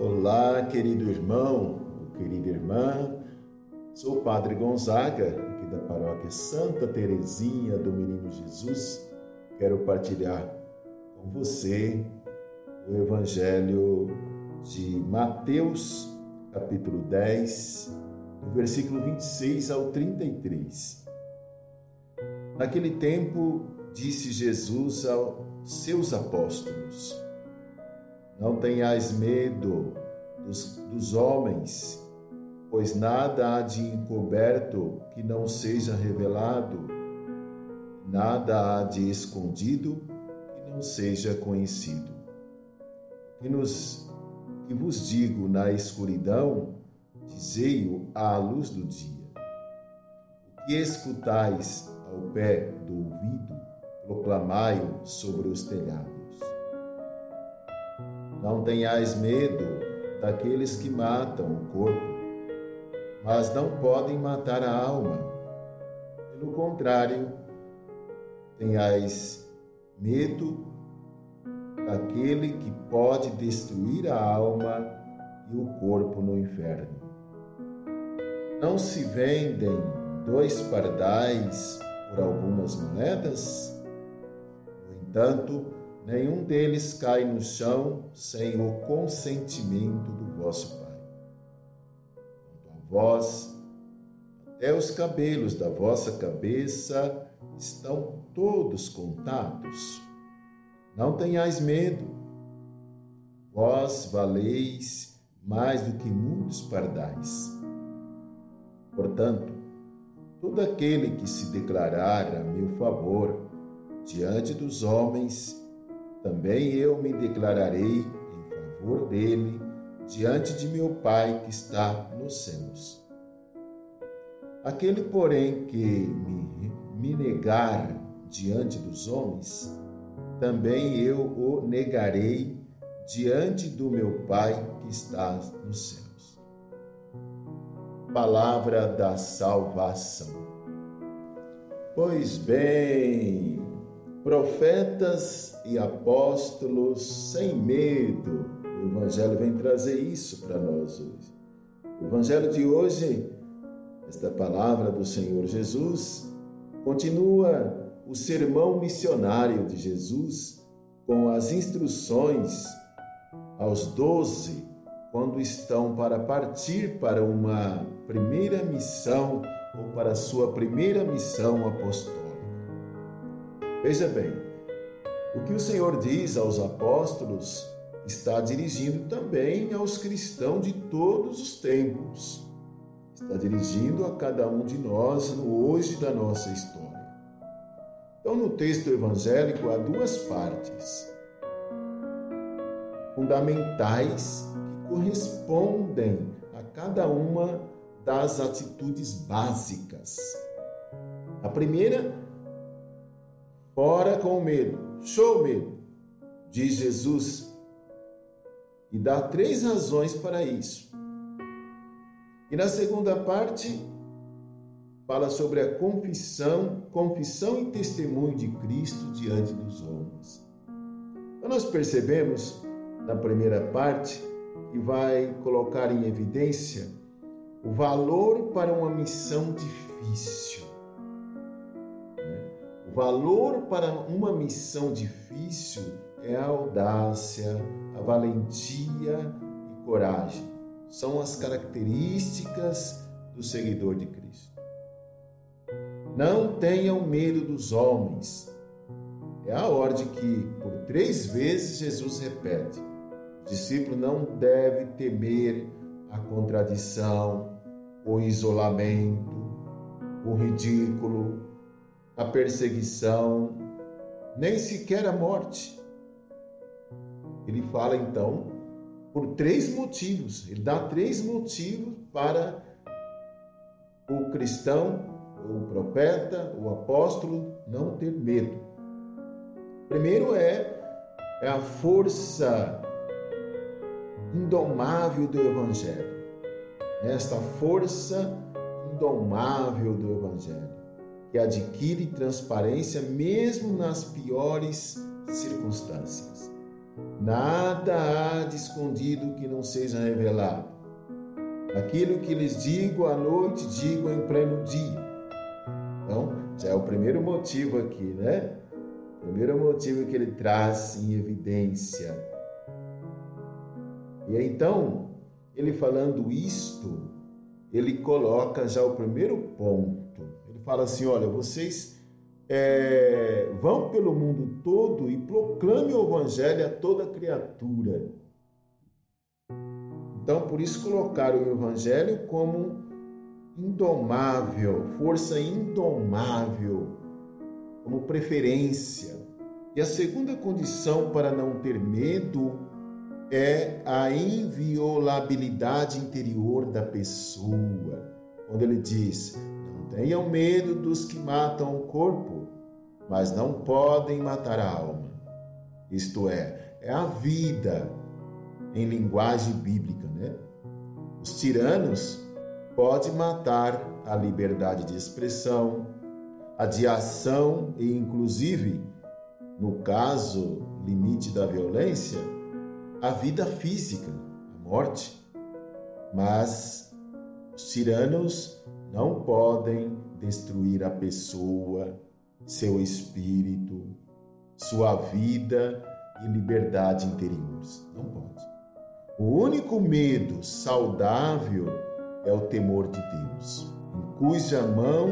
Olá, querido irmão, querida irmã. Sou o Padre Gonzaga, aqui da paróquia Santa Terezinha do Menino Jesus. Quero partilhar com você o Evangelho de Mateus, capítulo 10, do versículo 26 ao 33. Naquele tempo, disse Jesus aos seus apóstolos: Não tenhais medo dos, dos homens, pois nada há de encoberto que não seja revelado, nada há de escondido que não seja conhecido. Que, nos, que vos digo na escuridão, dizei-o à luz do dia. O que escutais ao pé do ouvido, proclamai-o sobre os telhados. Não tenhais medo daqueles que matam o corpo, mas não podem matar a alma. Pelo contrário, tenhais medo daquele que pode destruir a alma e o corpo no inferno. Não se vendem dois pardais por algumas moedas? No entanto, nenhum deles cai no chão sem o consentimento do vosso Pai. Quanto a vós, até os cabelos da vossa cabeça estão todos contados. Não tenhais medo, vós valeis mais do que muitos pardais. Portanto, Todo aquele que se declarar a meu favor diante dos homens, também eu me declararei em favor dele diante de meu Pai que está nos céus. Aquele, porém, que me, me negar diante dos homens, também eu o negarei diante do meu Pai que está nos céus palavra da salvação. Pois bem, profetas e apóstolos sem medo, o Evangelho vem trazer isso para nós hoje. O Evangelho de hoje, esta palavra do Senhor Jesus, continua o sermão missionário de Jesus com as instruções aos doze quando estão para partir para uma primeira missão ou para sua primeira missão apostólica. Veja bem, o que o Senhor diz aos apóstolos está dirigindo também aos cristãos de todos os tempos. Está dirigindo a cada um de nós no hoje da nossa história. Então, no texto evangélico há duas partes fundamentais correspondem a cada uma das atitudes básicas. A primeira, fora com medo, show medo, diz Jesus, e dá três razões para isso. E na segunda parte, fala sobre a confissão, confissão e testemunho de Cristo diante dos homens. Então nós percebemos na primeira parte e vai colocar em evidência o valor para uma missão difícil. O valor para uma missão difícil é a audácia, a valentia e coragem. São as características do seguidor de Cristo. Não tenham medo dos homens. É a ordem que por três vezes Jesus repete discípulo não deve temer a contradição, o isolamento, o ridículo, a perseguição, nem sequer a morte. Ele fala então por três motivos, ele dá três motivos para o cristão, o profeta, o apóstolo não ter medo. Primeiro é, é a força indomável do Evangelho, esta força indomável do Evangelho, que adquire transparência mesmo nas piores circunstâncias. Nada há de escondido que não seja revelado. Aquilo que lhes digo à noite, digo em pleno dia. Então, já é o primeiro motivo aqui, né? O primeiro motivo que ele traz em evidência. E então, ele falando isto, ele coloca já o primeiro ponto. Fala assim: olha, vocês é, vão pelo mundo todo e proclamem o evangelho a toda criatura. Então, por isso colocaram o evangelho como indomável, força indomável, como preferência. E a segunda condição para não ter medo é a inviolabilidade interior da pessoa. Quando ele diz: tenham medo dos que matam o corpo, mas não podem matar a alma. Isto é, é a vida em linguagem bíblica, né? Os tiranos podem matar a liberdade de expressão, a de ação e, inclusive, no caso limite da violência, a vida física, a morte. Mas os tiranos não podem destruir a pessoa, seu espírito, sua vida e liberdade interiores. Não pode. O único medo saudável é o temor de Deus, em cuja mão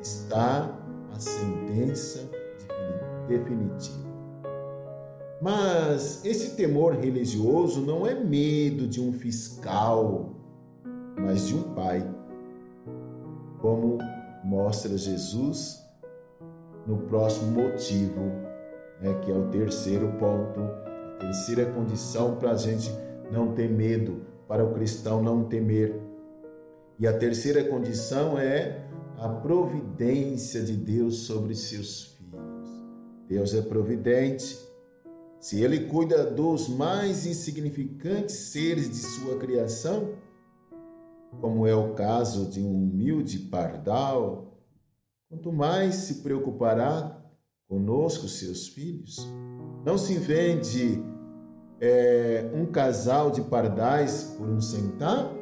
está a sentença definitiva. Mas esse temor religioso não é medo de um fiscal, mas de um pai, como mostra Jesus no próximo motivo, né, que é o terceiro ponto, a terceira condição para a gente não ter medo, para o cristão não temer. E a terceira condição é a providência de Deus sobre seus filhos. Deus é providente se ele cuida dos mais insignificantes seres de sua criação, como é o caso de um humilde pardal, quanto mais se preocupará conosco, seus filhos. Não se vende é, um casal de pardais por um centavo?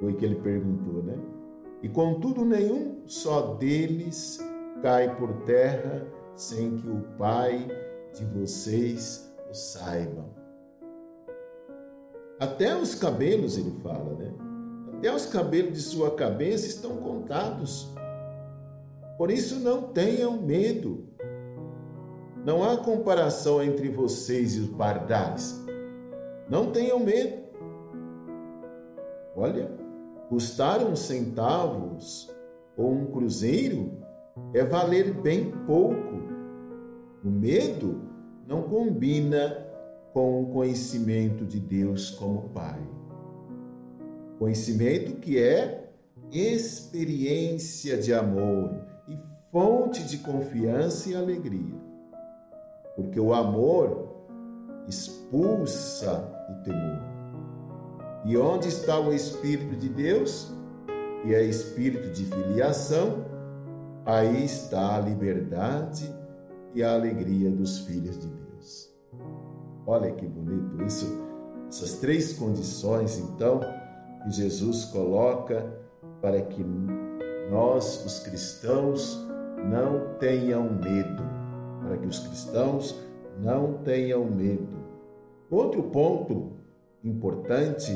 Foi que ele perguntou, né? E contudo, nenhum só deles cai por terra sem que o Pai de vocês o saibam. Até os cabelos, ele fala, né? Até os cabelos de sua cabeça estão contados. Por isso, não tenham medo. Não há comparação entre vocês e os pardais. Não tenham medo. Olha, custar uns centavos ou um cruzeiro é valer bem pouco. O medo não combina com o conhecimento de Deus como Pai. Conhecimento que é experiência de amor e fonte de confiança e alegria. Porque o amor expulsa o temor. E onde está o Espírito de Deus, que é espírito de filiação, aí está a liberdade e a alegria dos filhos de Deus. Olha que bonito isso, essas três condições, então, que Jesus coloca para que nós, os cristãos, não tenham medo, para que os cristãos não tenham medo. Outro ponto importante,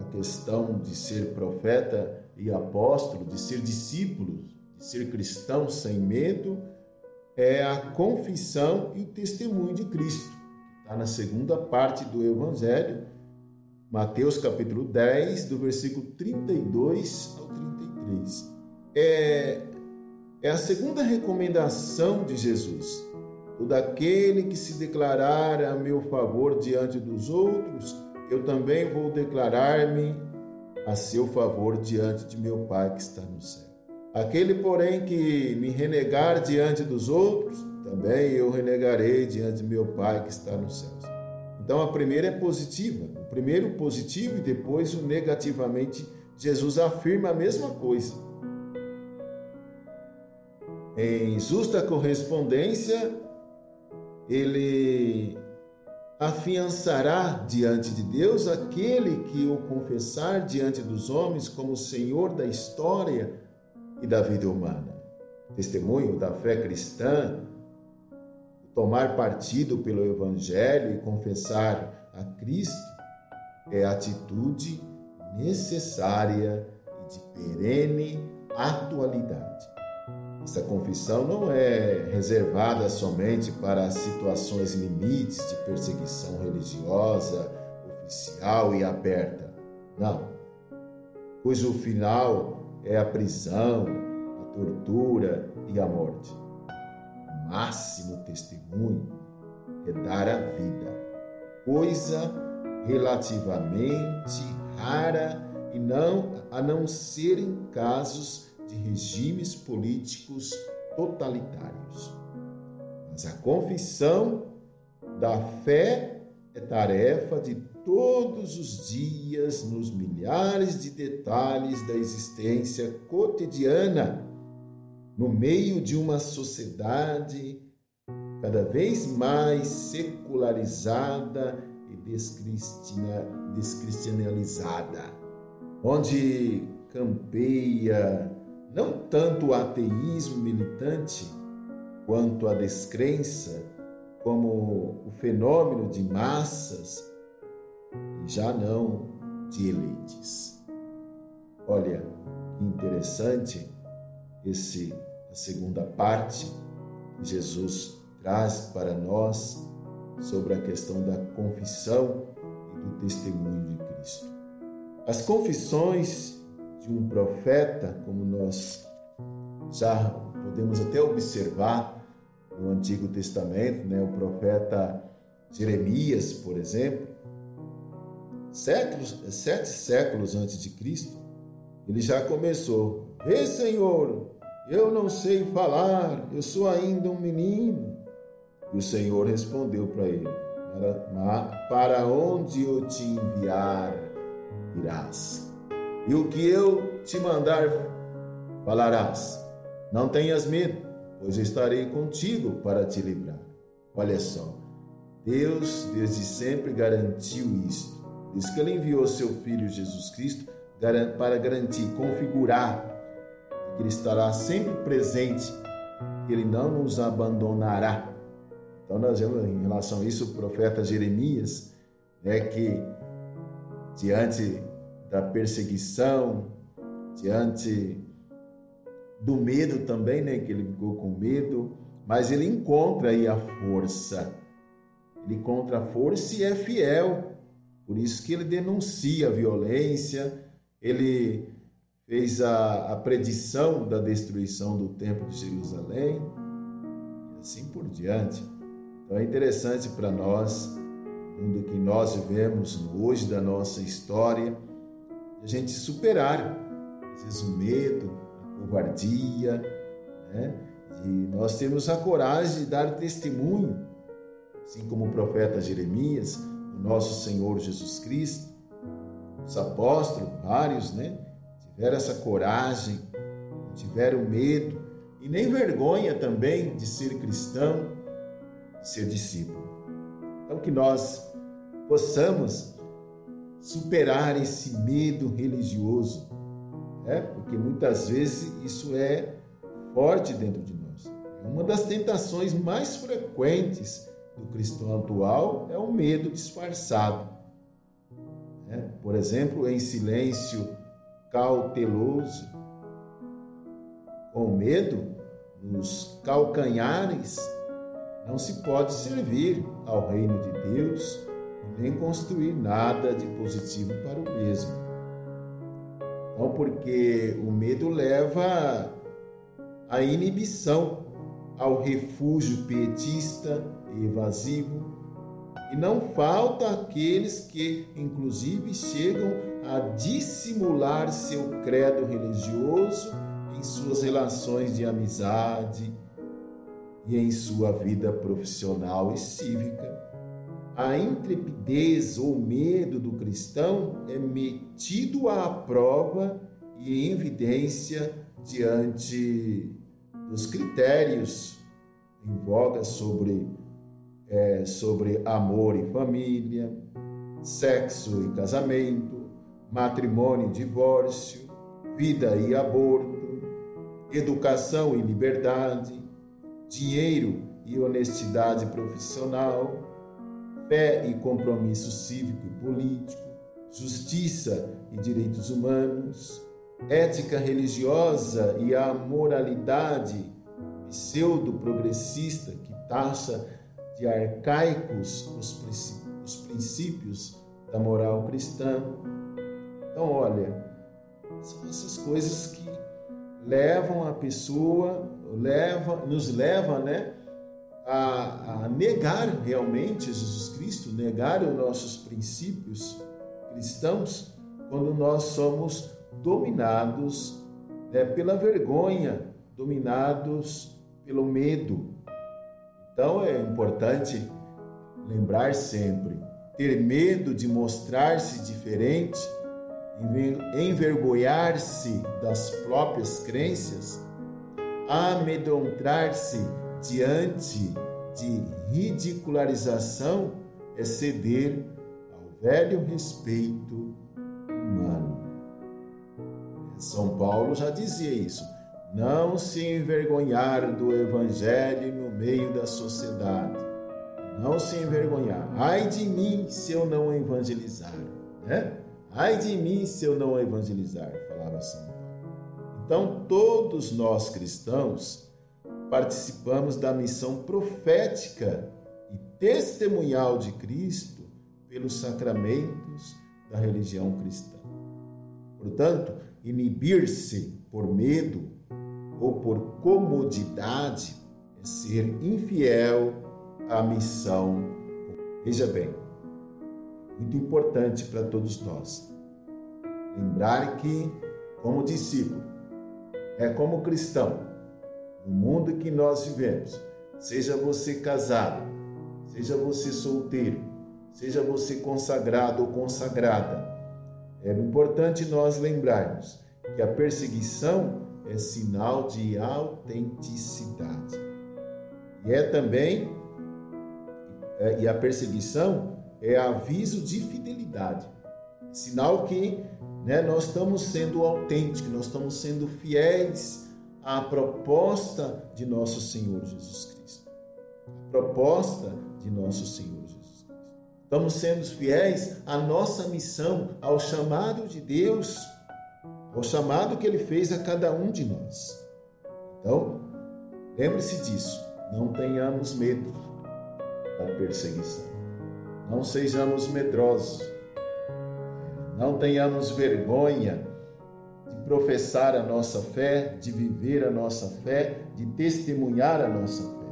a questão de ser profeta e apóstolo, de ser discípulo, de ser cristão sem medo, é a confissão e o testemunho de Cristo. Está na segunda parte do Evangelho, Mateus capítulo 10, do versículo 32 ao 33. É, é a segunda recomendação de Jesus. Todo aquele que se declarar a meu favor diante dos outros, eu também vou declarar-me a seu favor diante de meu Pai que está no céu. Aquele, porém, que me renegar diante dos outros, também eu renegarei diante de meu Pai que está nos céus. Então a primeira é positiva. O primeiro positivo e depois o negativamente. Jesus afirma a mesma coisa. Em justa correspondência, ele afiançará diante de Deus aquele que o confessar diante dos homens como Senhor da história e da vida humana. Testemunho da fé cristã, tomar partido pelo Evangelho e confessar a Cristo é atitude necessária e de perene atualidade. Essa confissão não é reservada somente para situações limites de perseguição religiosa, oficial e aberta. Não. Cujo final é a prisão, a tortura e a morte. Máximo testemunho é dar a vida, coisa relativamente rara e não a não ser em casos de regimes políticos totalitários. Mas a confissão da fé é tarefa de todos os dias nos milhares de detalhes da existência cotidiana, no meio de uma sociedade cada vez mais secularizada e descristianizada, onde campeia não tanto o ateísmo militante quanto a descrença, como o fenômeno de massas e já não de elites. Olha que interessante esse a segunda parte que Jesus traz para nós sobre a questão da confissão e do testemunho de Cristo. As confissões de um profeta, como nós já podemos até observar no Antigo Testamento, né, o profeta Jeremias, por exemplo, séculos, sete séculos antes de Cristo, ele já começou: Vê, Senhor, eu não sei falar, eu sou ainda um menino. E o Senhor respondeu para ele: para, onde eu te enviar, irás e o que eu te mandar falarás. Não tenhas medo, pois estarei contigo para te livrar. Olha só, Deus desde sempre garantiu isto. Por isso que ele enviou seu filho Jesus Cristo para garantir, configurar que ele estará sempre presente, que ele não nos abandonará. Então nós vemos em relação a isso o profeta Jeremias, é que diante da perseguição, diante do medo também, né? Que ele ficou com medo, mas ele encontra aí a força. Ele encontra a força e é fiel. Por isso que ele denuncia a violência, ele fez a, a predição da destruição do templo de Jerusalém e assim por diante. Então é interessante para nós, no mundo que nós vivemos hoje da nossa história, a gente superar, às vezes, o medo, a covardia, né? de nós termos a coragem de dar testemunho, assim como o profeta Jeremias, o nosso Senhor Jesus Cristo, os apóstolos, vários, né? Tiveram essa coragem, tiveram medo e nem vergonha também de ser cristão, de ser discípulo. Então, que nós possamos superar esse medo religioso, né? porque muitas vezes isso é forte dentro de nós. Uma das tentações mais frequentes do cristão atual é o medo disfarçado. Né? Por exemplo, em silêncio cauteloso, com medo nos calcanhares, não se pode servir ao reino de Deus nem construir nada de positivo para o mesmo. Então, porque o medo leva à inibição, ao refúgio pietista e evasivo, e não falta aqueles que, inclusive, chegam a dissimular seu credo religioso em suas relações de amizade e em sua vida profissional e cívica. A intrepidez ou medo do cristão é metido à prova e em evidência diante dos critérios em voga sobre é, sobre amor e família, sexo e casamento, matrimônio e divórcio, vida e aborto, educação e liberdade, dinheiro e honestidade profissional, fé e compromisso cívico e político, justiça e direitos humanos, ética religiosa e a moralidade pseudo-progressista que taxa de arcaicos os princípios da moral cristã. Então, olha, são essas coisas que levam a pessoa, leva, nos leva, né, a, a negar realmente Jesus Cristo, negar os nossos princípios cristãos, quando nós somos dominados né, pela vergonha, dominados pelo medo. Então é importante lembrar sempre: ter medo de mostrar-se diferente, envergonhar-se das próprias crenças, amedrontar-se diante de ridicularização é ceder ao velho respeito humano. São Paulo já dizia isso. Não se envergonhar do evangelho no meio da sociedade. Não se envergonhar. Ai de mim se eu não evangelizar, né? Ai de mim se eu não evangelizar, falava São Paulo. Então, todos nós cristãos participamos da missão profética e testemunhal de Cristo pelos sacramentos da religião cristã. Portanto, inibir-se por medo ou por comodidade é ser infiel à missão. Veja bem, muito importante para todos nós lembrar que, como discípulo, é como cristão, no mundo que nós vivemos, seja você casado, seja você solteiro, seja você consagrado ou consagrada, é importante nós lembrarmos que a perseguição é sinal de autenticidade. E é também, é, e a perseguição é aviso de fidelidade. Sinal que né, nós estamos sendo autênticos, nós estamos sendo fiéis à proposta de nosso Senhor Jesus Cristo. A proposta de nosso Senhor Jesus Cristo. Estamos sendo fiéis à nossa missão, ao chamado de Deus ao chamado que ele fez a cada um de nós. Então, lembre-se disso. Não tenhamos medo da perseguição. Não sejamos medrosos. Não tenhamos vergonha de professar a nossa fé, de viver a nossa fé, de testemunhar a nossa fé.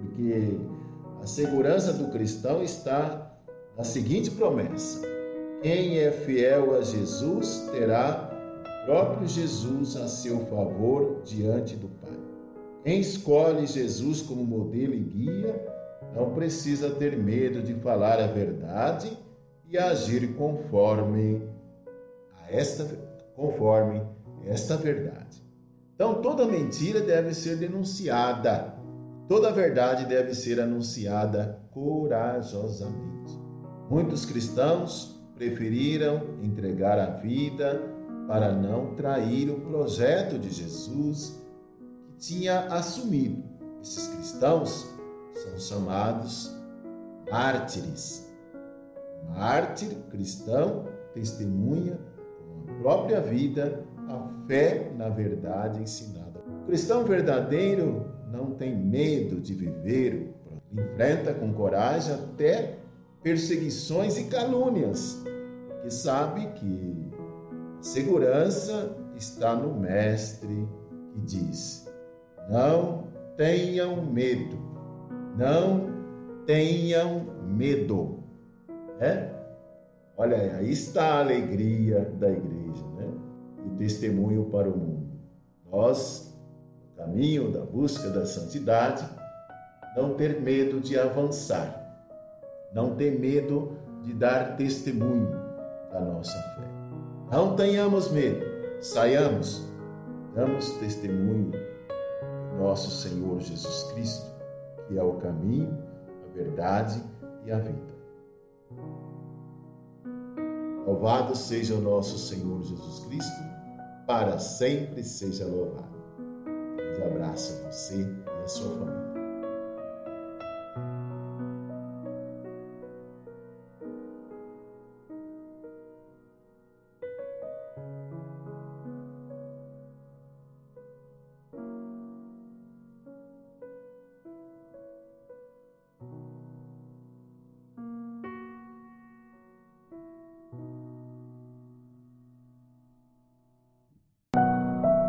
Porque a segurança do cristão está na seguinte promessa: quem é fiel a Jesus terá próprio Jesus a seu favor diante do Pai. Quem escolhe Jesus como modelo e guia não precisa ter medo de falar a verdade e agir conforme a esta conforme esta verdade. Então toda mentira deve ser denunciada. Toda verdade deve ser anunciada corajosamente. Muitos cristãos preferiram entregar a vida para não trair o projeto de Jesus que tinha assumido. Esses cristãos são chamados mártires. Mártir cristão testemunha com a própria vida a fé na verdade ensinada. O cristão verdadeiro não tem medo de viver, enfrenta com coragem até perseguições e calúnias, porque sabe que Segurança está no Mestre que diz: Não tenham medo, não tenham medo. É? Olha, aí está a alegria da igreja, né? E testemunho para o mundo. Nós, no caminho da busca da santidade, não ter medo de avançar, não ter medo de dar testemunho da nossa fé. Não tenhamos medo, saiamos, damos testemunho do nosso Senhor Jesus Cristo, que é o caminho, a verdade e a vida. Louvado seja o nosso Senhor Jesus Cristo, para sempre seja louvado. Um abraço a você e a sua família.